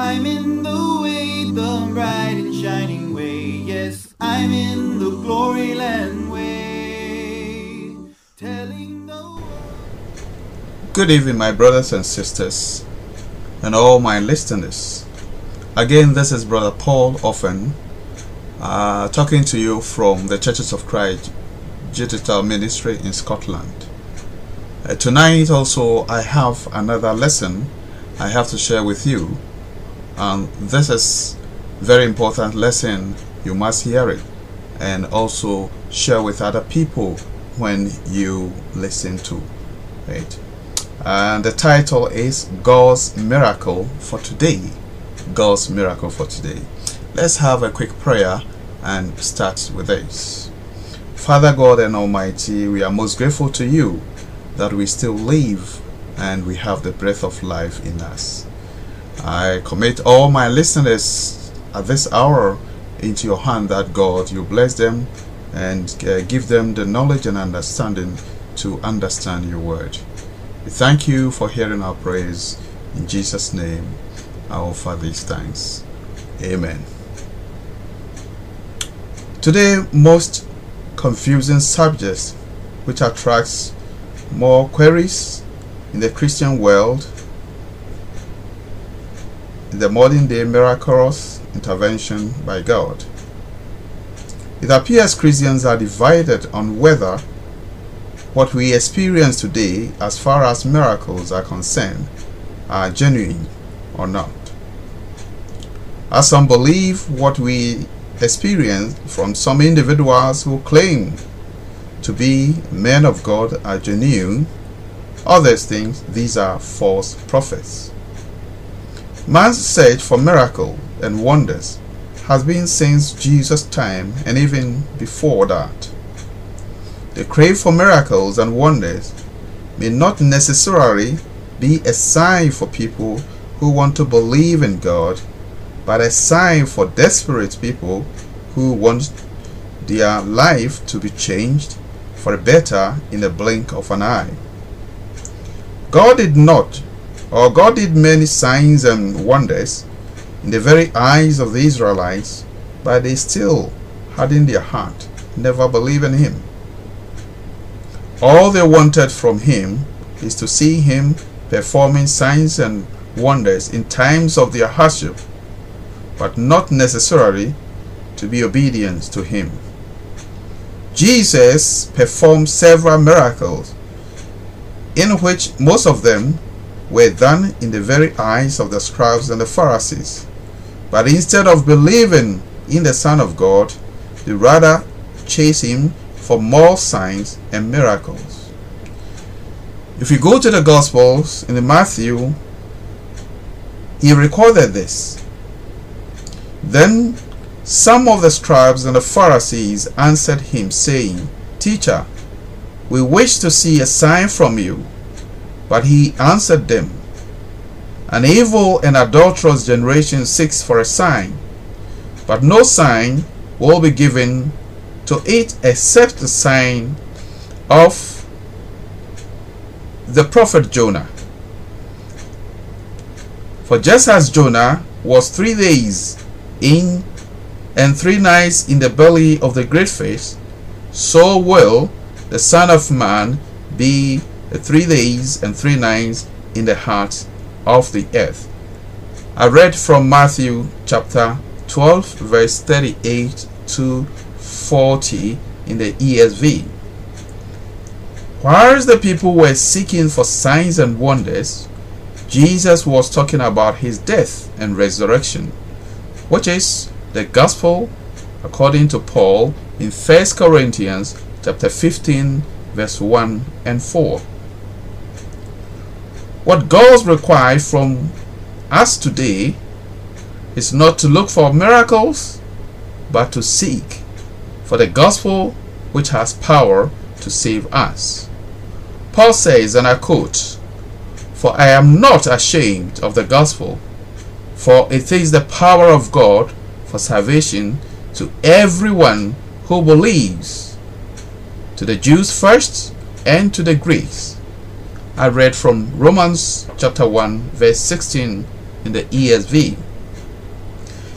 I'm in the way, the bright and shining way. Yes, I'm in the glory land way. Telling the. Good evening, my brothers and sisters, and all my listeners. Again, this is Brother Paul Offen uh, talking to you from the Churches of Christ Digital Ministry in Scotland. Uh, tonight, also, I have another lesson I have to share with you, and this is very important lesson. You must hear it and also share with other people when you listen to it. And the title is God's Miracle for Today. God's Miracle for Today. Let's have a quick prayer and start with this. Father God and Almighty, we are most grateful to you that we still live and we have the breath of life in us. I commit all my listeners at this hour into your hand that God, you bless them and uh, give them the knowledge and understanding to understand your word. We thank you for hearing our prayers. In Jesus' name, I offer these thanks. Amen. Today, most confusing subjects which attracts more queries in the Christian world the modern day miraculous intervention by God. It appears Christians are divided on whether what we experience today, as far as miracles are concerned, are genuine or not. As some believe what we experience from some individuals who claim to be men of God are genuine, others think these are false prophets. Man's search for miracles and wonders has been since Jesus' time and even before that. The crave for miracles and wonders may not necessarily be a sign for people who want to believe in God, but a sign for desperate people who want their life to be changed for better in the blink of an eye. God did not, or God did many signs and wonders in the very eyes of the Israelites, but they still had in their heart never believed in Him. All they wanted from Him is to see Him performing signs and wonders in times of their hardship, but not necessarily to be obedient to Him. Jesus performed several miracles, in which most of them were done in the very eyes of the scribes and the Pharisees. But instead of believing in the Son of God, they rather chase him for more signs and miracles. If you go to the Gospels in the Matthew, he recorded this. Then some of the scribes and the Pharisees answered him, saying, Teacher, we wish to see a sign from you. But he answered them, An evil and adulterous generation seeks for a sign, but no sign will be given to it except the sign of the prophet Jonah. For just as Jonah was three days in and three nights in the belly of the great fish, so will the Son of Man be three days and three nights in the heart of the earth. I read from Matthew chapter 12, verse 38 to 40 in the ESV. Whilst the people were seeking for signs and wonders, Jesus was talking about his death and resurrection, which is the gospel according to Paul in 1 Corinthians chapter 15 verse 1 and 4. What God requires from us today is not to look for miracles, but to seek for the gospel which has power to save us. Paul says, and I quote, For I am not ashamed of the gospel, for it is the power of God for salvation to everyone who believes, to the Jews first and to the Greeks. I read from Romans chapter 1 verse 16 in the ESV.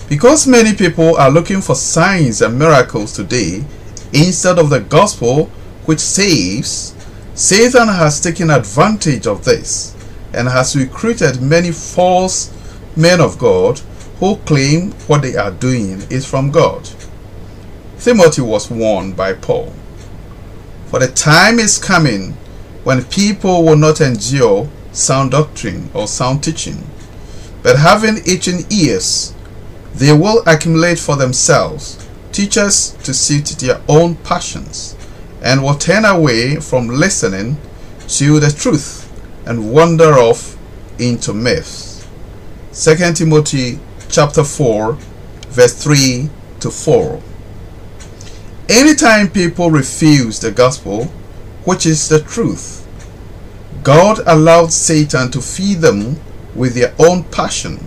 Because many people are looking for signs and miracles today instead of the gospel which saves, Satan has taken advantage of this and has recruited many false men of God who claim what they are doing is from God. Timothy was warned by Paul. For the time is coming when people will not endure sound doctrine or sound teaching, but having itching ears, they will accumulate for themselves teachers to suit their own passions, and will turn away from listening to the truth and wander off into myths. 2 Timothy chapter 4 verse 3 to 4. Anytime people refuse the gospel, which is the truth, God allowed Satan to feed them with their own passion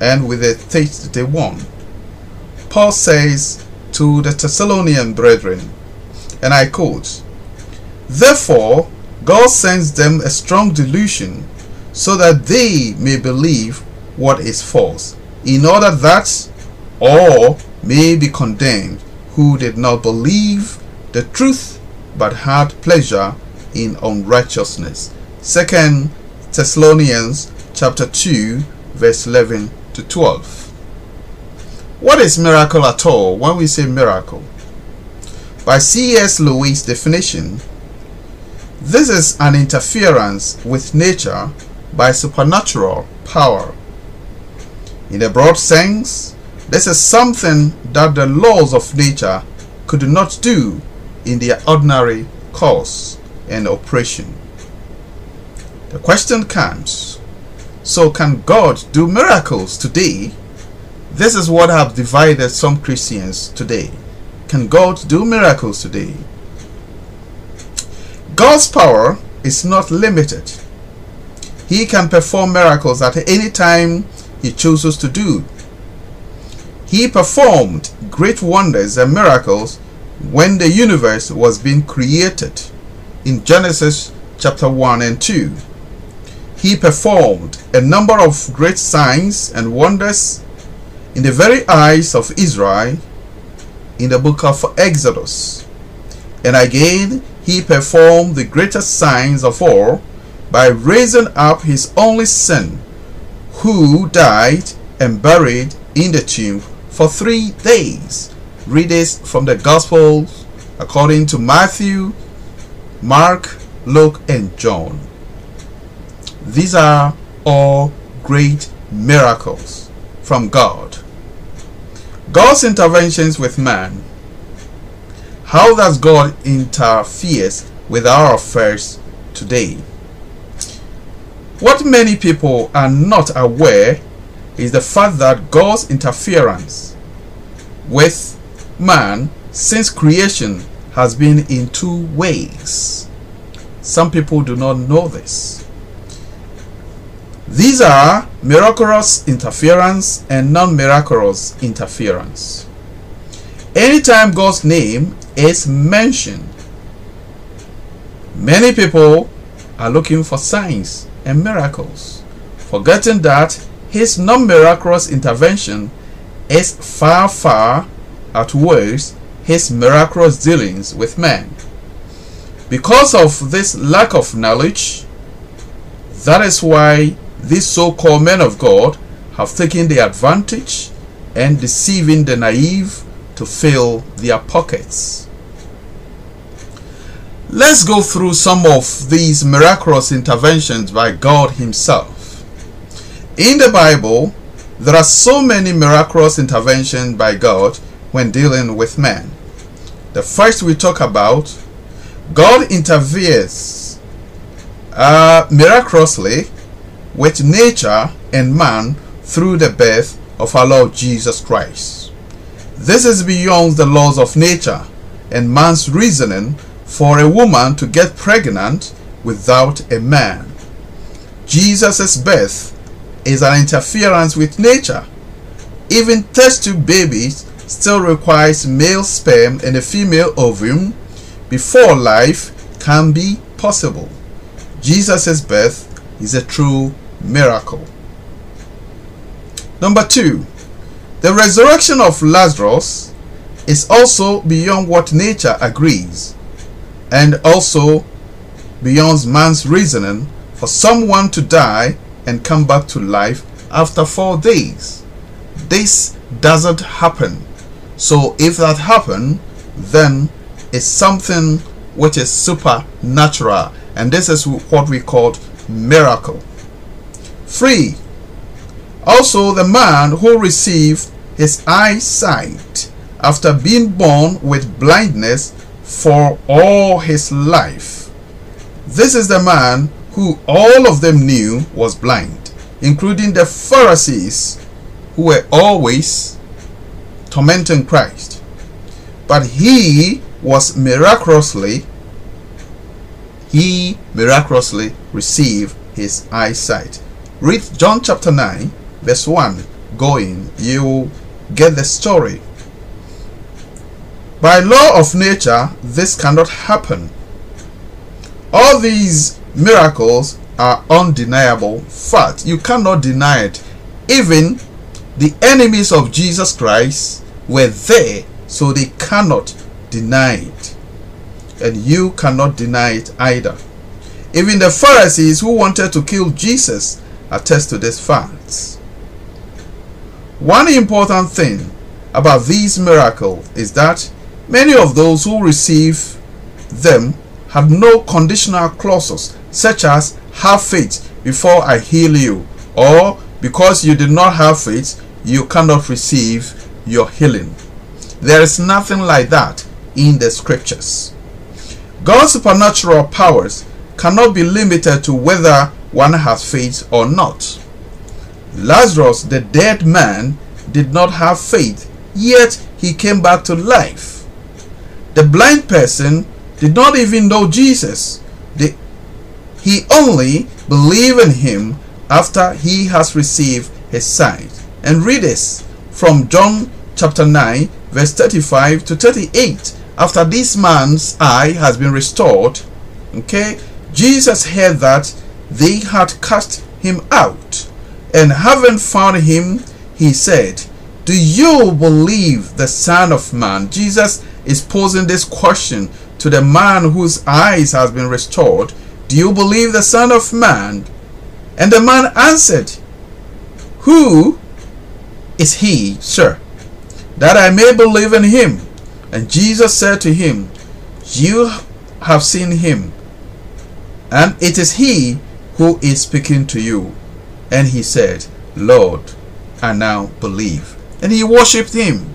and with the taste they want. Paul says to the Thessalonian brethren, and I quote, Therefore, God sends them a strong delusion so that they may believe what is false, in order that all may be condemned who did not believe the truth but had pleasure in unrighteousness. Second Thessalonians chapter 2 verse 11 to 12. What is miracle at all when we say miracle? By C.S. Lewis' definition, this is an interference with nature by supernatural power. In a broad sense, this is something that the laws of nature could not do in their ordinary course and operation. The question comes so, can God do miracles today? This is what have divided some Christians today. Can God do miracles today? God's power is not limited. He can perform miracles at any time He chooses to do. He performed great wonders and miracles when the universe was being created in Genesis chapter 1 and 2 he performed a number of great signs and wonders in the very eyes of Israel in the book of Exodus. And again, he performed the greatest signs of all by raising up his only son, who died and buried in the tomb for three days. Read this from the Gospels according to Matthew, Mark, Luke, and John. These are all great miracles from God. God's interventions with man. How does God interferes with our affairs today? What many people are not aware is the fact that God's interference with man since creation has been in two ways. Some people do not know this. These are miraculous interference and non-miraculous interference. Anytime God's name is mentioned, many people are looking for signs and miracles, forgetting that his non-miraculous intervention is far, far outweighs his miraculous dealings with men. Because of this lack of knowledge, that is why these so-called men of God have taken the advantage and deceiving the naive to fill their pockets. Let's go through some of these miraculous interventions by God himself. In the Bible, there are so many miraculous interventions by God when dealing with man. The first we talk about, God intervenes uh, miraculously with nature and man through the birth of our Lord Jesus Christ. This is beyond the laws of nature and man's reasoning for a woman to get pregnant without a man. Jesus' birth is an interference with nature. Even test tube babies still requires male sperm and a female ovum before life can be possible. Jesus' birth is a true miracle. Number two, The resurrection of Lazarus is also beyond what nature agrees and also beyond man's reasoning for someone to die and come back to life after four days. This doesn't happen. So if that happened, then it's something which is supernatural and this is what we call miracle. Three. Also the man who received his eyesight after being born with blindness for all his life. This is the man who all of them knew was blind, including the Pharisees who were always tormenting Christ. But he was miraculously he miraculously received his eyesight. Read John chapter 9 verse 1 going you get the story. By law of nature this cannot happen. All these miracles are undeniable fact. You cannot deny it. Even the enemies of Jesus Christ were there, so they cannot deny it. And you cannot deny it either. Even the Pharisees who wanted to kill Jesus attest to these facts. One important thing about these miracles is that many of those who receive them have no conditional clauses such as have faith before I heal you or because you did not have faith you cannot receive your healing. There is nothing like that in the scriptures. God's supernatural powers cannot be limited to whether one has faith or not. Lazarus, the dead man, did not have faith, yet he came back to life. The blind person did not even know Jesus. The, he only believed in him after he has received his sight. And read this from John chapter 9, verse 35 to 38. After this man's eye has been restored, okay, Jesus heard that they had cast him out. And having found him, he said, Do you believe the Son of Man? Jesus is posing this question to the man whose eyes has been restored. Do you believe the Son of Man? And the man answered, Who is he, sir, that I may believe in him? And Jesus said to him, You have seen him, and it is he who is speaking to you. And he said, Lord, I now believe. And he worshipped him.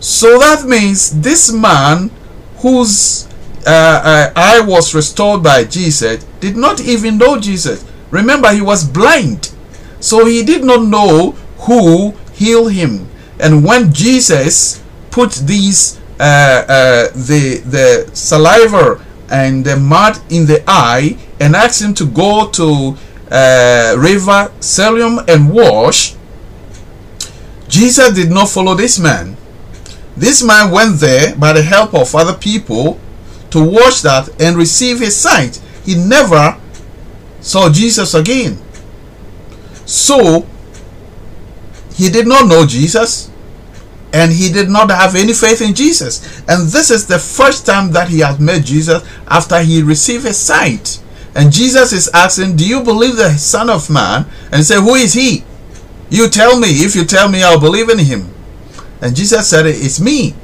So that means this man whose uh, uh, eye was restored by Jesus did not even know Jesus. Remember, he was blind. So he did not know who healed him. And when Jesus put these uh, uh, the the saliva and the mud in the eye and asked him to go to uh, river Siloam and wash, Jesus did not follow this man. This man went there by the help of other people to wash that and receive his sight. He never saw Jesus again. So, he did not know Jesus and he did not have any faith in Jesus. And this is the first time that he has met Jesus after he received his sight. And Jesus is asking, Do you believe the Son of Man? And say, Who is he? You tell me. If you tell me, I'll believe in him. And Jesus said, It's me.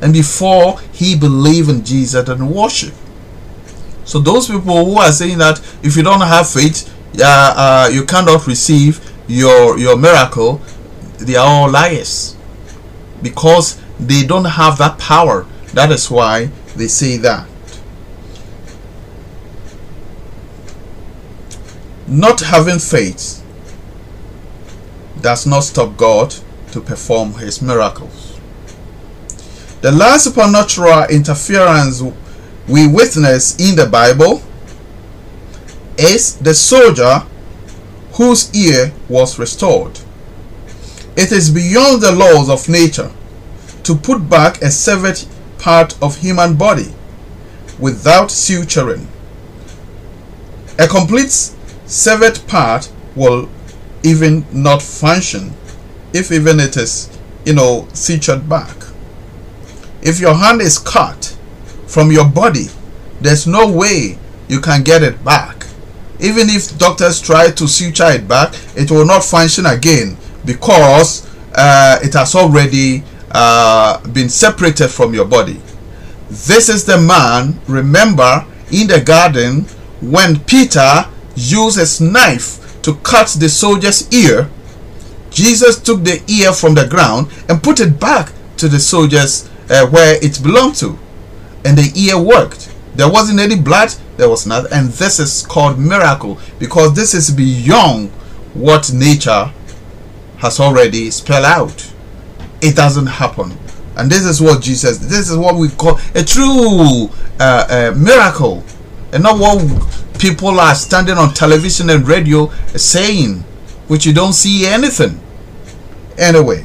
And before he believed in Jesus and worship. So those people who are saying that if you don't have faith, uh, uh, you cannot receive your your miracle, they are all liars because they don't have that power. That is why they say that. Not having faith does not stop God to perform his miracles. The last supernatural interference we witness in the Bible is the soldier whose ear was restored. It is beyond the laws of nature to put back a severed part of human body without suturing. A complete severed part will even not function if even it is you know, sutured back. If your hand is cut from your body, there's no way you can get it back. Even if doctors try to suture it back, it will not function again because uh, it has already uh, been separated from your body. This is the man, remember, in the garden when Peter used his knife to cut the soldier's ear. Jesus took the ear from the ground and put it back to the soldiers uh, where it belonged to. And the ear worked. There wasn't any blood, there was nothing. And this is called miracle because this is beyond what nature has already spelled out. It doesn't happen. And this is what Jesus, this is what we call a true uh, uh, miracle. And not what people are standing on television and radio saying, which you don't see anything. Anyway,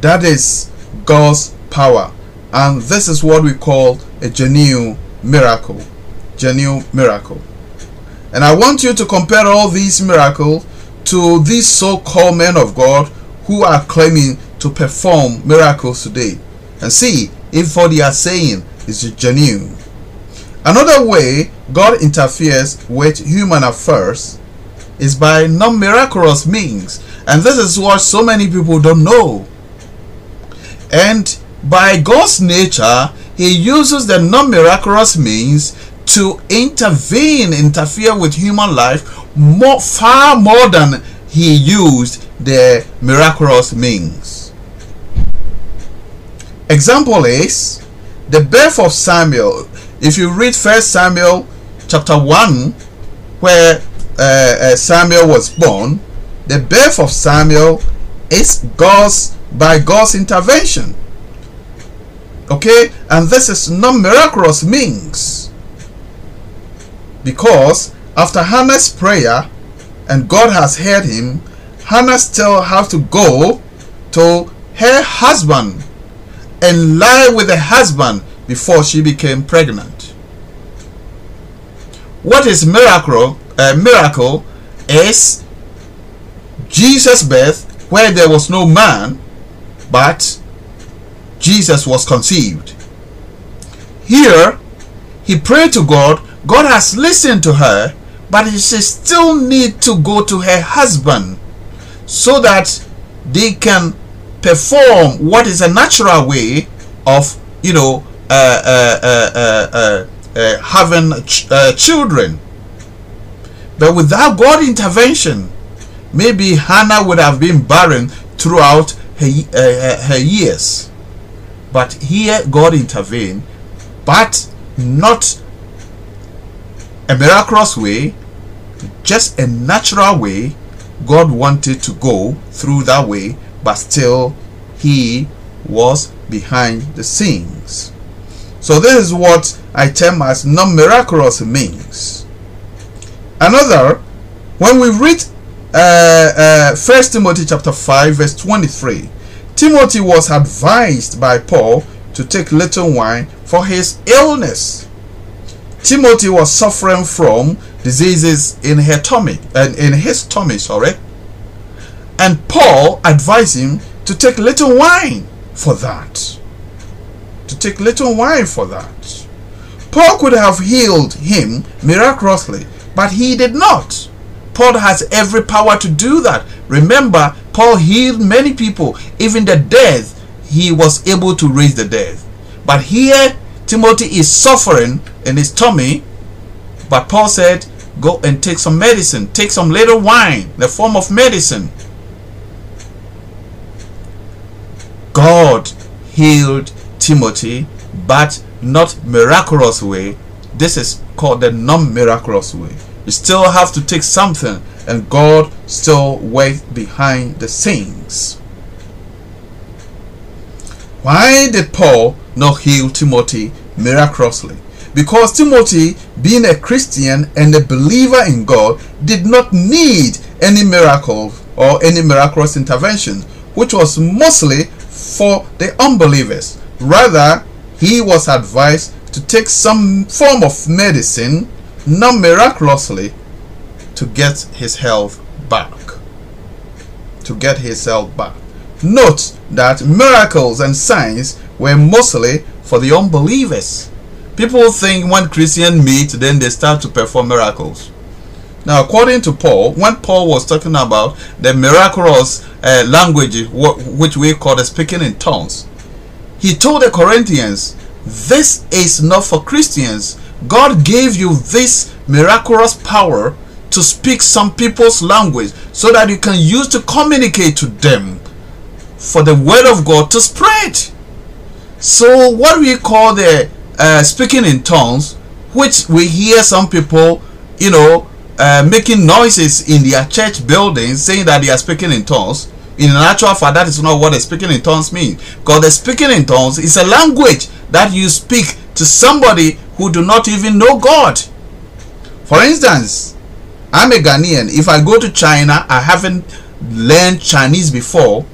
that is God's power. And this is what we call a genuine miracle. Genuine miracle. And I want you to compare all these miracles to these so-called men of God who are claiming to perform miracles today and see if what they are saying is genuine. Another way God interferes with human affairs is by non-miraculous means and this is what so many people don't know. And by God's nature, he uses the non-miraculous means to intervene, interfere with human life more, far more than he used the miraculous means. Example is the birth of Samuel. If you read First Samuel chapter 1, where uh, uh, Samuel was born, the birth of Samuel is God's by God's intervention. Okay, and this is not miraculous means because after Hannah's prayer and God has heard him, Hannah still has to go to her husband and lie with the husband before she became pregnant. What is miracle? A miracle is Jesus' birth where there was no man, but Jesus was conceived. Here, he prayed to God. God has listened to her, but she still need to go to her husband so that they can perform what is a natural way of, you know, uh, uh, uh, having ch children. But without God intervention, maybe Hannah would have been barren throughout her, her years. But here God intervened, but not a miraculous way, just a natural way. God wanted to go through that way, but still he was behind the scenes. So this is what I term as non-miraculous means. Another, when we read uh, uh, First Timothy chapter 5 verse 23, Timothy was advised by Paul to take little wine for his illness. Timothy was suffering from diseases in her tummy and in his tummy, sorry. And Paul advised him to take little wine for that. To take little wine for that. Paul could have healed him miraculously, but he did not. Paul has every power to do that. Remember, Paul healed many people, even the dead, he was able to raise the dead. But here, Timothy is suffering in his tummy, but Paul said, Go and take some medicine, take some little wine, the form of medicine. God healed Timothy, but not miraculous way. This is called the non-miraculous way. You still have to take something and God still worked behind the scenes. Why did Paul not heal Timothy miraculously? Because Timothy, being a Christian and a believer in God, did not need any miracle or any miraculous intervention, which was mostly for the unbelievers. Rather, he was advised to take some form of medicine, not miraculously, to get his health back. To get his health back. Note that miracles and signs were mostly for the unbelievers. People think when Christians meet, then they start to perform miracles. Now, according to Paul, when Paul was talking about the miraculous uh, language, which we call the speaking in tongues, he told the Corinthians, This is not for Christians. God gave you this miraculous power to speak some people's language so that you can use to communicate to them for the word of God to spread. So, what we call the uh, speaking in tongues, which we hear some people, you know, uh, making noises in their church buildings saying that they are speaking in tongues. In an actual fact, that is not what the speaking in tongues means. Because the speaking in tongues is a language that you speak to somebody who do not even know God. For instance, I'm a Ghanaian. If I go to China, I haven't learned Chinese before,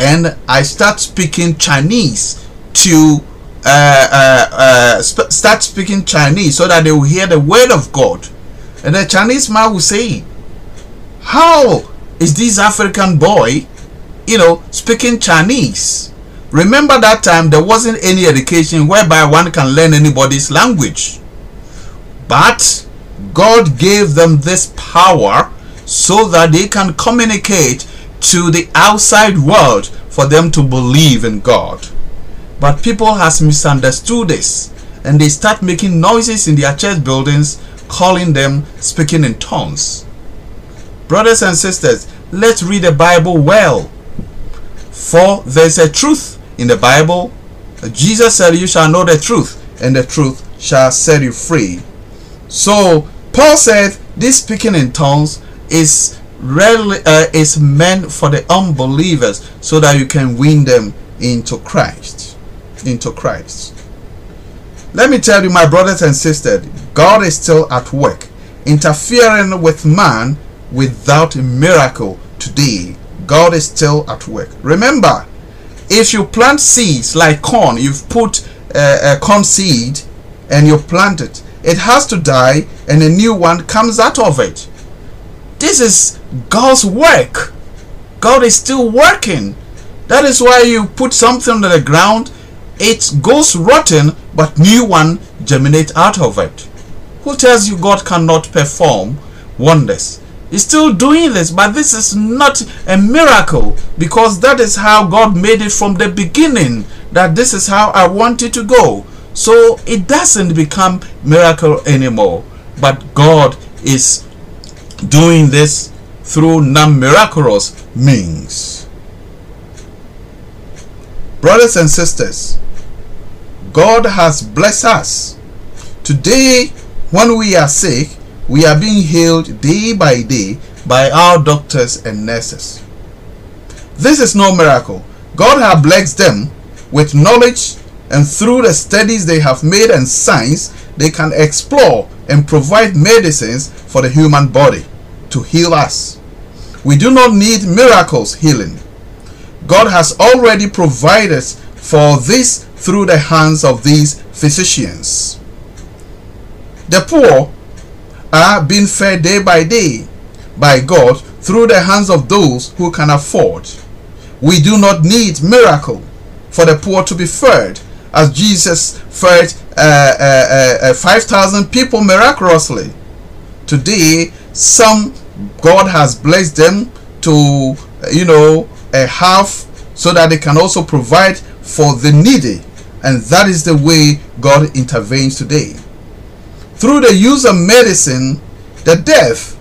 and I start speaking Chinese to uh, uh, uh, sp start speaking Chinese so that they will hear the word of God and the Chinese man will say, How is this African boy, you know, speaking Chinese? Remember that time there wasn't any education whereby one can learn anybody's language. But God gave them this power so that they can communicate to the outside world for them to believe in God. But people has misunderstood this and they start making noises in their church buildings calling them speaking in tongues. Brothers and sisters, let's read the Bible well. For there's a truth in the Bible. Jesus said, You shall know the truth, and the truth shall set you free. So, Paul said, This speaking in tongues is really uh, is meant for the unbelievers so that you can win them into Christ. Into Christ. Let me tell you, my brothers and sisters, God is still at work, interfering with man without a miracle today. God is still at work. Remember, if you plant seeds like corn, you've put a, a corn seed and you plant it, it has to die and a new one comes out of it. This is God's work. God is still working. That is why you put something on the ground it goes rotten but new one germinate out of it who tells you god cannot perform wonders he's still doing this but this is not a miracle because that is how god made it from the beginning that this is how i want it to go so it doesn't become miracle anymore but god is doing this through non-miraculous means brothers and sisters God has blessed us. Today, when we are sick, we are being healed day by day by our doctors and nurses. This is no miracle. God has blessed them with knowledge, and through the studies they have made and science, they can explore and provide medicines for the human body to heal us. We do not need miracles healing. God has already provided for this through the hands of these physicians. The poor are being fed day by day by God through the hands of those who can afford. We do not need miracle for the poor to be fed as Jesus fed uh, uh, uh, uh 5,000 people miraculously. Today, some God has blessed them to, you know, uh, a half so that they can also provide for the needy and that is the way God intervenes today. Through the use of medicine, the deaf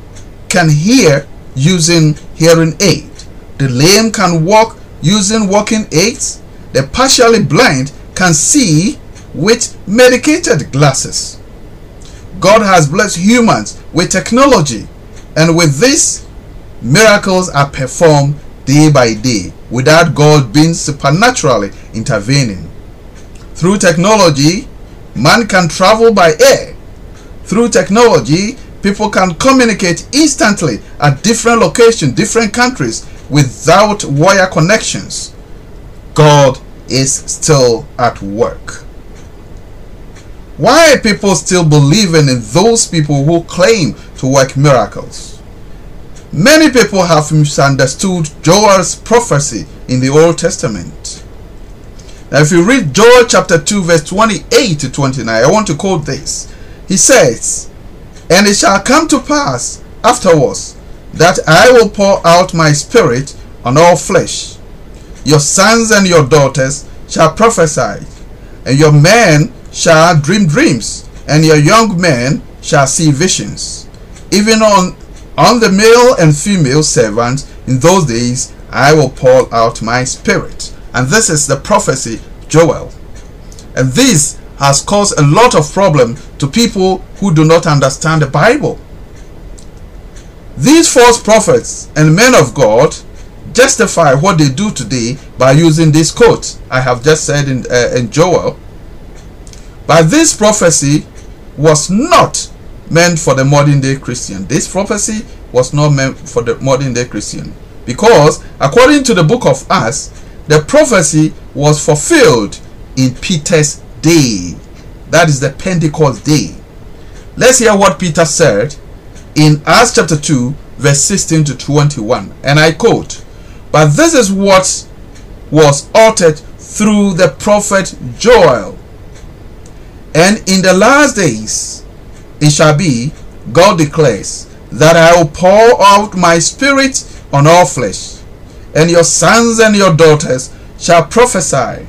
can hear using hearing aid. The lame can walk using walking aids. The partially blind can see with medicated glasses. God has blessed humans with technology, and with this, miracles are performed day by day without God being supernaturally intervening. Through technology, man can travel by air. Through technology, people can communicate instantly at different locations, different countries without wire connections. God is still at work. Why are people still believing in those people who claim to work miracles? Many people have misunderstood Joel's prophecy in the Old Testament. Now, if you read Joel chapter 2, verse 28 to 29, I want to quote this. He says, And it shall come to pass afterwards that I will pour out my spirit on all flesh. Your sons and your daughters shall prophesy, and your men shall dream dreams, and your young men shall see visions. Even on, on the male and female servants in those days I will pour out my spirit. And this is the prophecy Joel. And this has caused a lot of problem to people who do not understand the Bible. These false prophets and men of God justify what they do today by using this quote I have just said in, uh, in Joel. But this prophecy was not meant for the modern day Christian. This prophecy was not meant for the modern day Christian. Because according to the book of Acts, the prophecy was fulfilled in Peter's day. That is the Pentecost day. Let's hear what Peter said in Acts chapter 2, verse 16 to 21. And I quote, But this is what was uttered through the prophet Joel. And in the last days it shall be, God declares, that I will pour out my spirit on all flesh, and your sons and your daughters shall prophesy,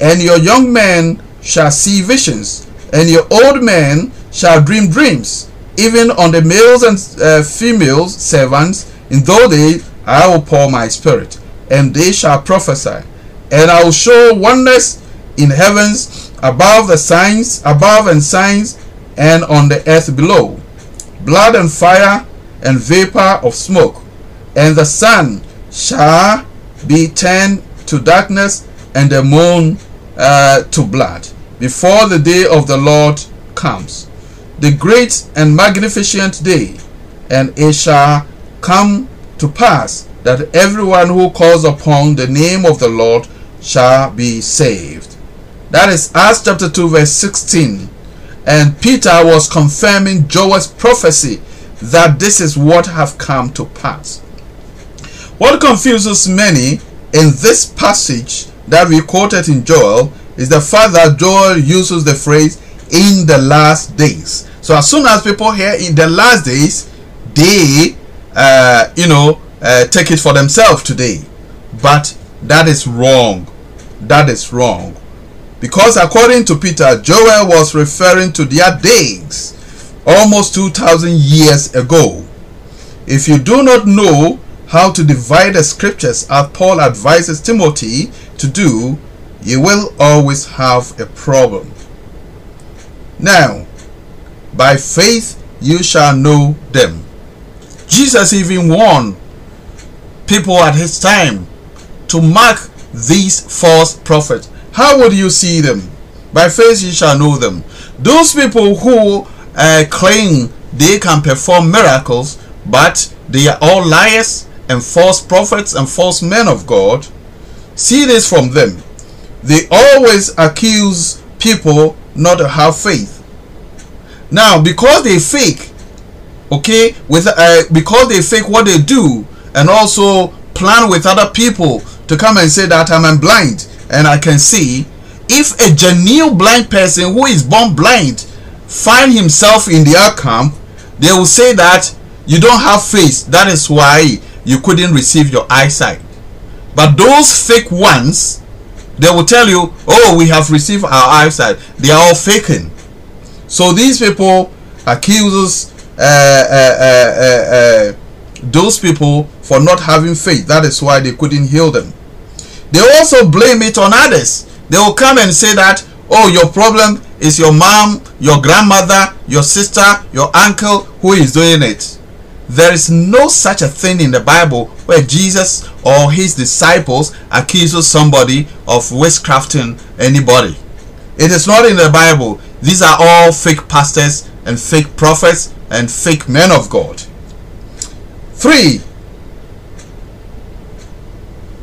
and your young men shall see visions, and your old men shall dream dreams even on the males and uh, females servants in those days I will pour my spirit, and they shall prophesy, and I will show wonders in heavens above the signs, above and signs, and on the earth below, blood and fire and vapor of smoke, and the sun shall be turned to darkness, and the moon uh, to blood, before the day of the Lord comes the great and magnificent day, and it shall come to pass that everyone who calls upon the name of the Lord shall be saved. That is Acts chapter 2, verse 16. And Peter was confirming Joel's prophecy that this is what have come to pass. What confuses many in this passage that we quoted in Joel is the fact that Joel uses the phrase in the last days. So as soon as people hear in the last days, they, uh, you know, uh, take it for themselves today. But that is wrong. That is wrong. Because according to Peter, Joel was referring to their days almost 2,000 years ago. If you do not know how to divide the scriptures as Paul advises Timothy to do, you will always have a problem. Now, by faith you shall know them. Jesus even warned people at his time to mark these false prophets. How would you see them? By faith you shall know them. Those people who uh, claim they can perform miracles, but they are all liars and false prophets and false men of God. See this from them. They always accuse people not to have faith. Now, because they fake, okay, with uh, because they fake what they do, and also plan with other people to come and say that I'm blind and I can see. If a genuine blind person who is born blind find himself in their camp, they will say that you don't have faith. That is why you couldn't receive your eyesight. But those fake ones, they will tell you, oh, we have received our eyesight. They are all faking. So these people accuse uh, uh, uh, uh, those people for not having faith. That is why they couldn't heal them. They also blame it on others. They will come and say that, oh, your problem is your mom, your grandmother, your sister, your uncle who is doing it. There is no such a thing in the Bible where Jesus or his disciples accuses somebody of witchcrafting anybody. It is not in the Bible. These are all fake pastors and fake prophets and fake men of God. Three,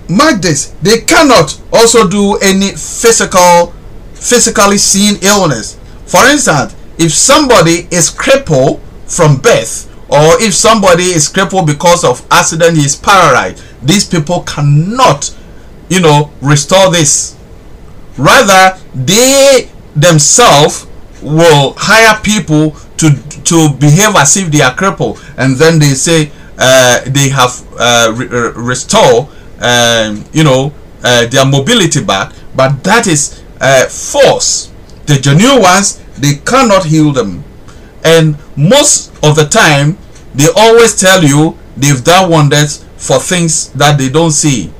mark this, they cannot also do any physical, physically seen illness. For instance, if somebody is crippled from birth or if somebody is crippled because of accident, he is paralyzed. These people cannot, you know, restore this. Rather, they themselves will hire people to to behave as if they are crippled, and then they say uh, they have uh, re- restore, um, you know, uh, their mobility back. But that is uh, false. The genuine ones, they cannot heal them, and most of the time, they always tell you they've done wonders for things that they don't see.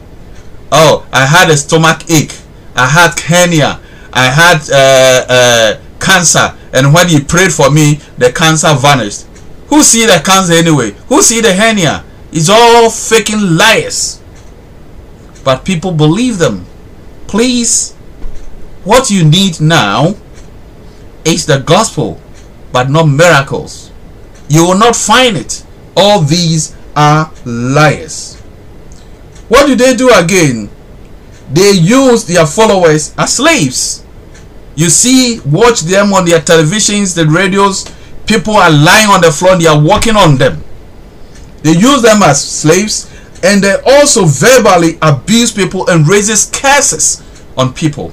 Oh, I had a stomach ache. I had hernia. I had uh, uh, cancer and when he prayed for me the cancer vanished who see the cancer anyway who see the hernia it's all faking lies but people believe them. Please what you need now is the gospel but not miracles. You will not find it. All these are liars. What do they do again? They use their followers as slaves. You see, watch them on their televisions, the radios. People are lying on the floor they are walking on them. They use them as slaves and they also verbally abuse people and raises curses on people.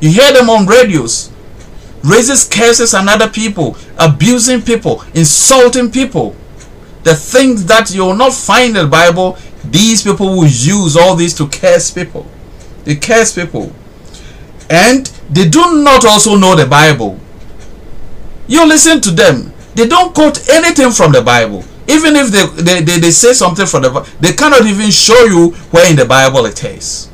You hear them on radios. Raises curses on other people, abusing people, insulting people. The things that you will not find in the Bible, these people will use all these to curse people. They curse people and they do not also know the Bible. You listen to them, they don't quote anything from the Bible. Even if they, they, they, they say something from the they cannot even show you where in the Bible it is.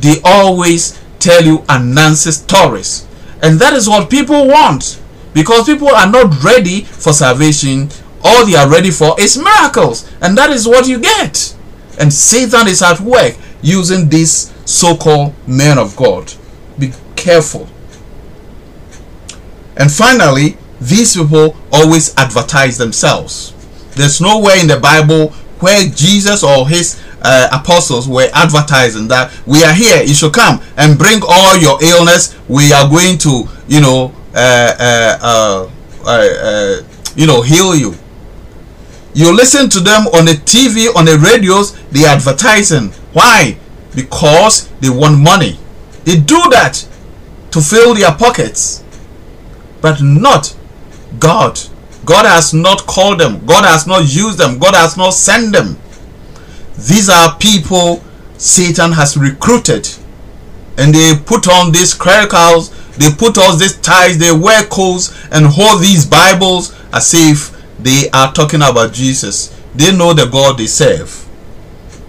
They always tell you Anansi stories. And that is what people want. Because people are not ready for salvation. All they are ready for is miracles. And that is what you get. And Satan is at work using these so-called men of God. Be careful. And finally, these people always advertise themselves. There's nowhere in the Bible where Jesus or his uh, apostles were advertising that we are here. You should come and bring all your illness. We are going to, you know, uh, uh, uh, uh you know, heal you. You listen to them on the TV, on the radios. They advertising. Why? because they want money. They do that to fill their pockets, but not God. God has not called them, God has not used them, God has not sent them. These are people Satan has recruited, and they put on these clericals, they put on these ties, they wear coats and hold these Bibles as if they are talking about Jesus. They know the God they serve.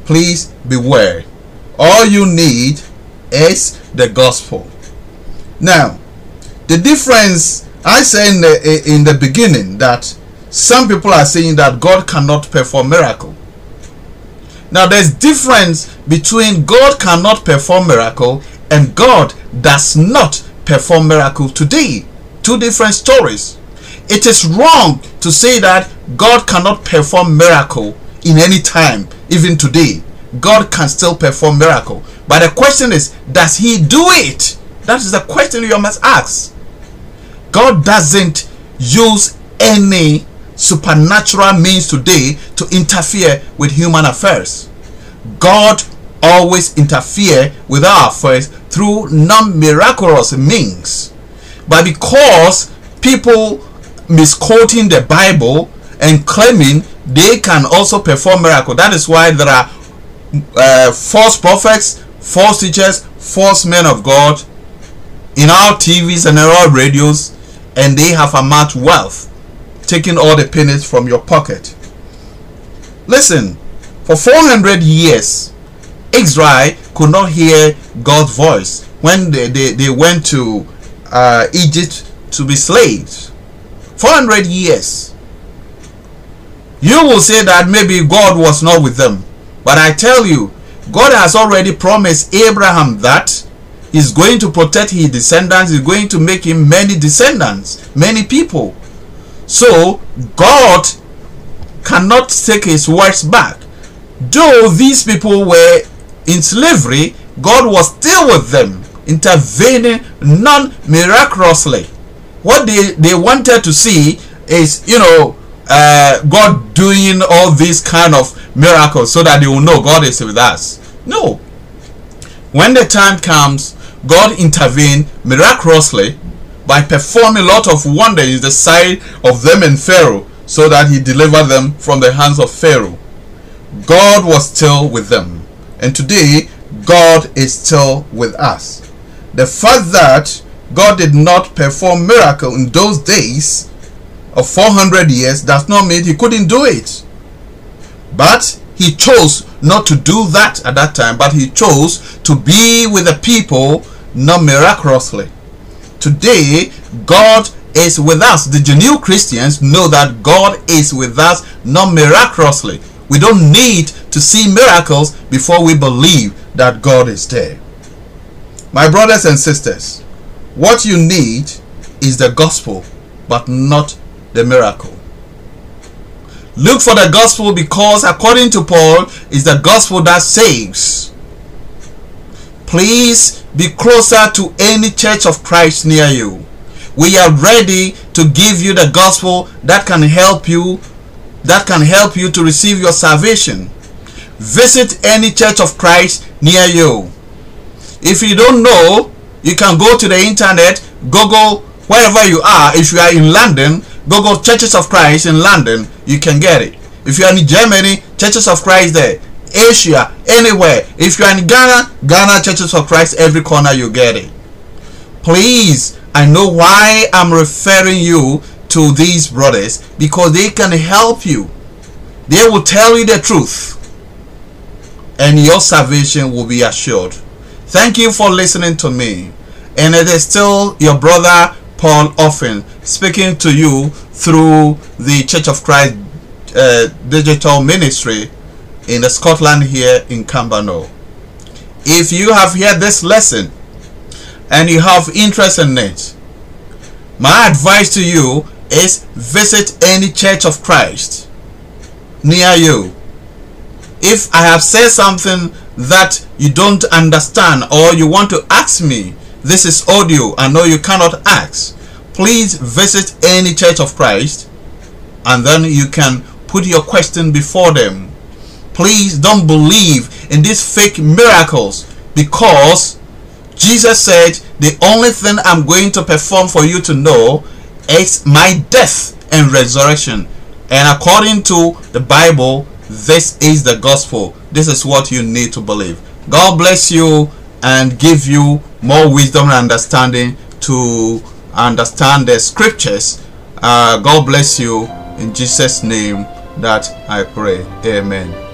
Please beware all you need is the gospel now the difference i said in the eh, in the beginning that some people are saying that god cannot perform miracle now there's difference between god cannot perform miracle and god does not perform miracle today two different stories it is wrong to say that god cannot perform miracle in any time even today God can still perform miracle. But the question is, does he do it? That is the question you must ask. God doesn't use any supernatural means today to interfere with human affairs. God always interfere with our affairs through non-miraculous means. But because people misquoting the Bible and claiming they can also perform miracle, that is why there are uh, false prophets, false teachers, false men of God in our TVs and our radios, and they have amassed wealth, taking all the pennies from your pocket. Listen, for 400 years, Israel could not hear God's voice when they, they, they went to uh, Egypt to be slaves. 400 years. You will say that maybe God was not with them. But I tell you, God has already promised Abraham that he's going to protect his descendants, he's going to make him many descendants, many people. So God cannot take his words back. Though these people were in slavery, God was still with them, intervening non miraculously. What they, they wanted to see is, you know, uh, God doing all these kind of miracles so that they will know God is with us. No. When the time comes, God intervened miraculously by performing a lot of wonders in the sight of them and Pharaoh so that he delivered them from the hands of Pharaoh. God was still with them. And today, God is still with us. The fact that God did not perform miracle in those days of 400 years does not mean he couldn't do it. But he chose not to do that at that time, but he chose to be with the people not miraculously. Today, God is with us. The genuine Christians know that God is with us not miraculously. We don't need to see miracles before we believe that God is there. My brothers and sisters, what you need is the gospel, but not the miracle. Look for the gospel because, according to Paul, is the gospel that saves. Please be closer to any church of Christ near you. We are ready to give you the gospel that can help you that can help you to receive your salvation. Visit any church of Christ near you. If you don't know, you can go to the internet, Google wherever you are. If you are in London, Google Churches of Christ in London, you can get it. If you are in Germany, Churches of Christ there. Asia, anywhere. If you are in Ghana, Ghana Churches of Christ, every corner you get it. Please, I know why I'm referring you to these brothers because they can help you. They will tell you the truth and your salvation will be assured. Thank you for listening to me. And it is still your brother Paul Offen speaking to you through the Church of Christ uh, digital ministry in the Scotland here in Cambano. If you have heard this lesson and you have interest in it, my advice to you is visit any church of Christ near you. If I have said something that you don't understand or you want to ask me, this is audio. I know you cannot ask. Please visit any church of Christ and then you can put your question before them. Please don't believe in these fake miracles because Jesus said the only thing I'm going to perform for you to know is my death and resurrection. And according to the Bible, this is the gospel. This is what you need to believe. God bless you and give you more wisdom and understanding to understand the scriptures. Uh, God bless you in Jesus' name that I pray. Amen.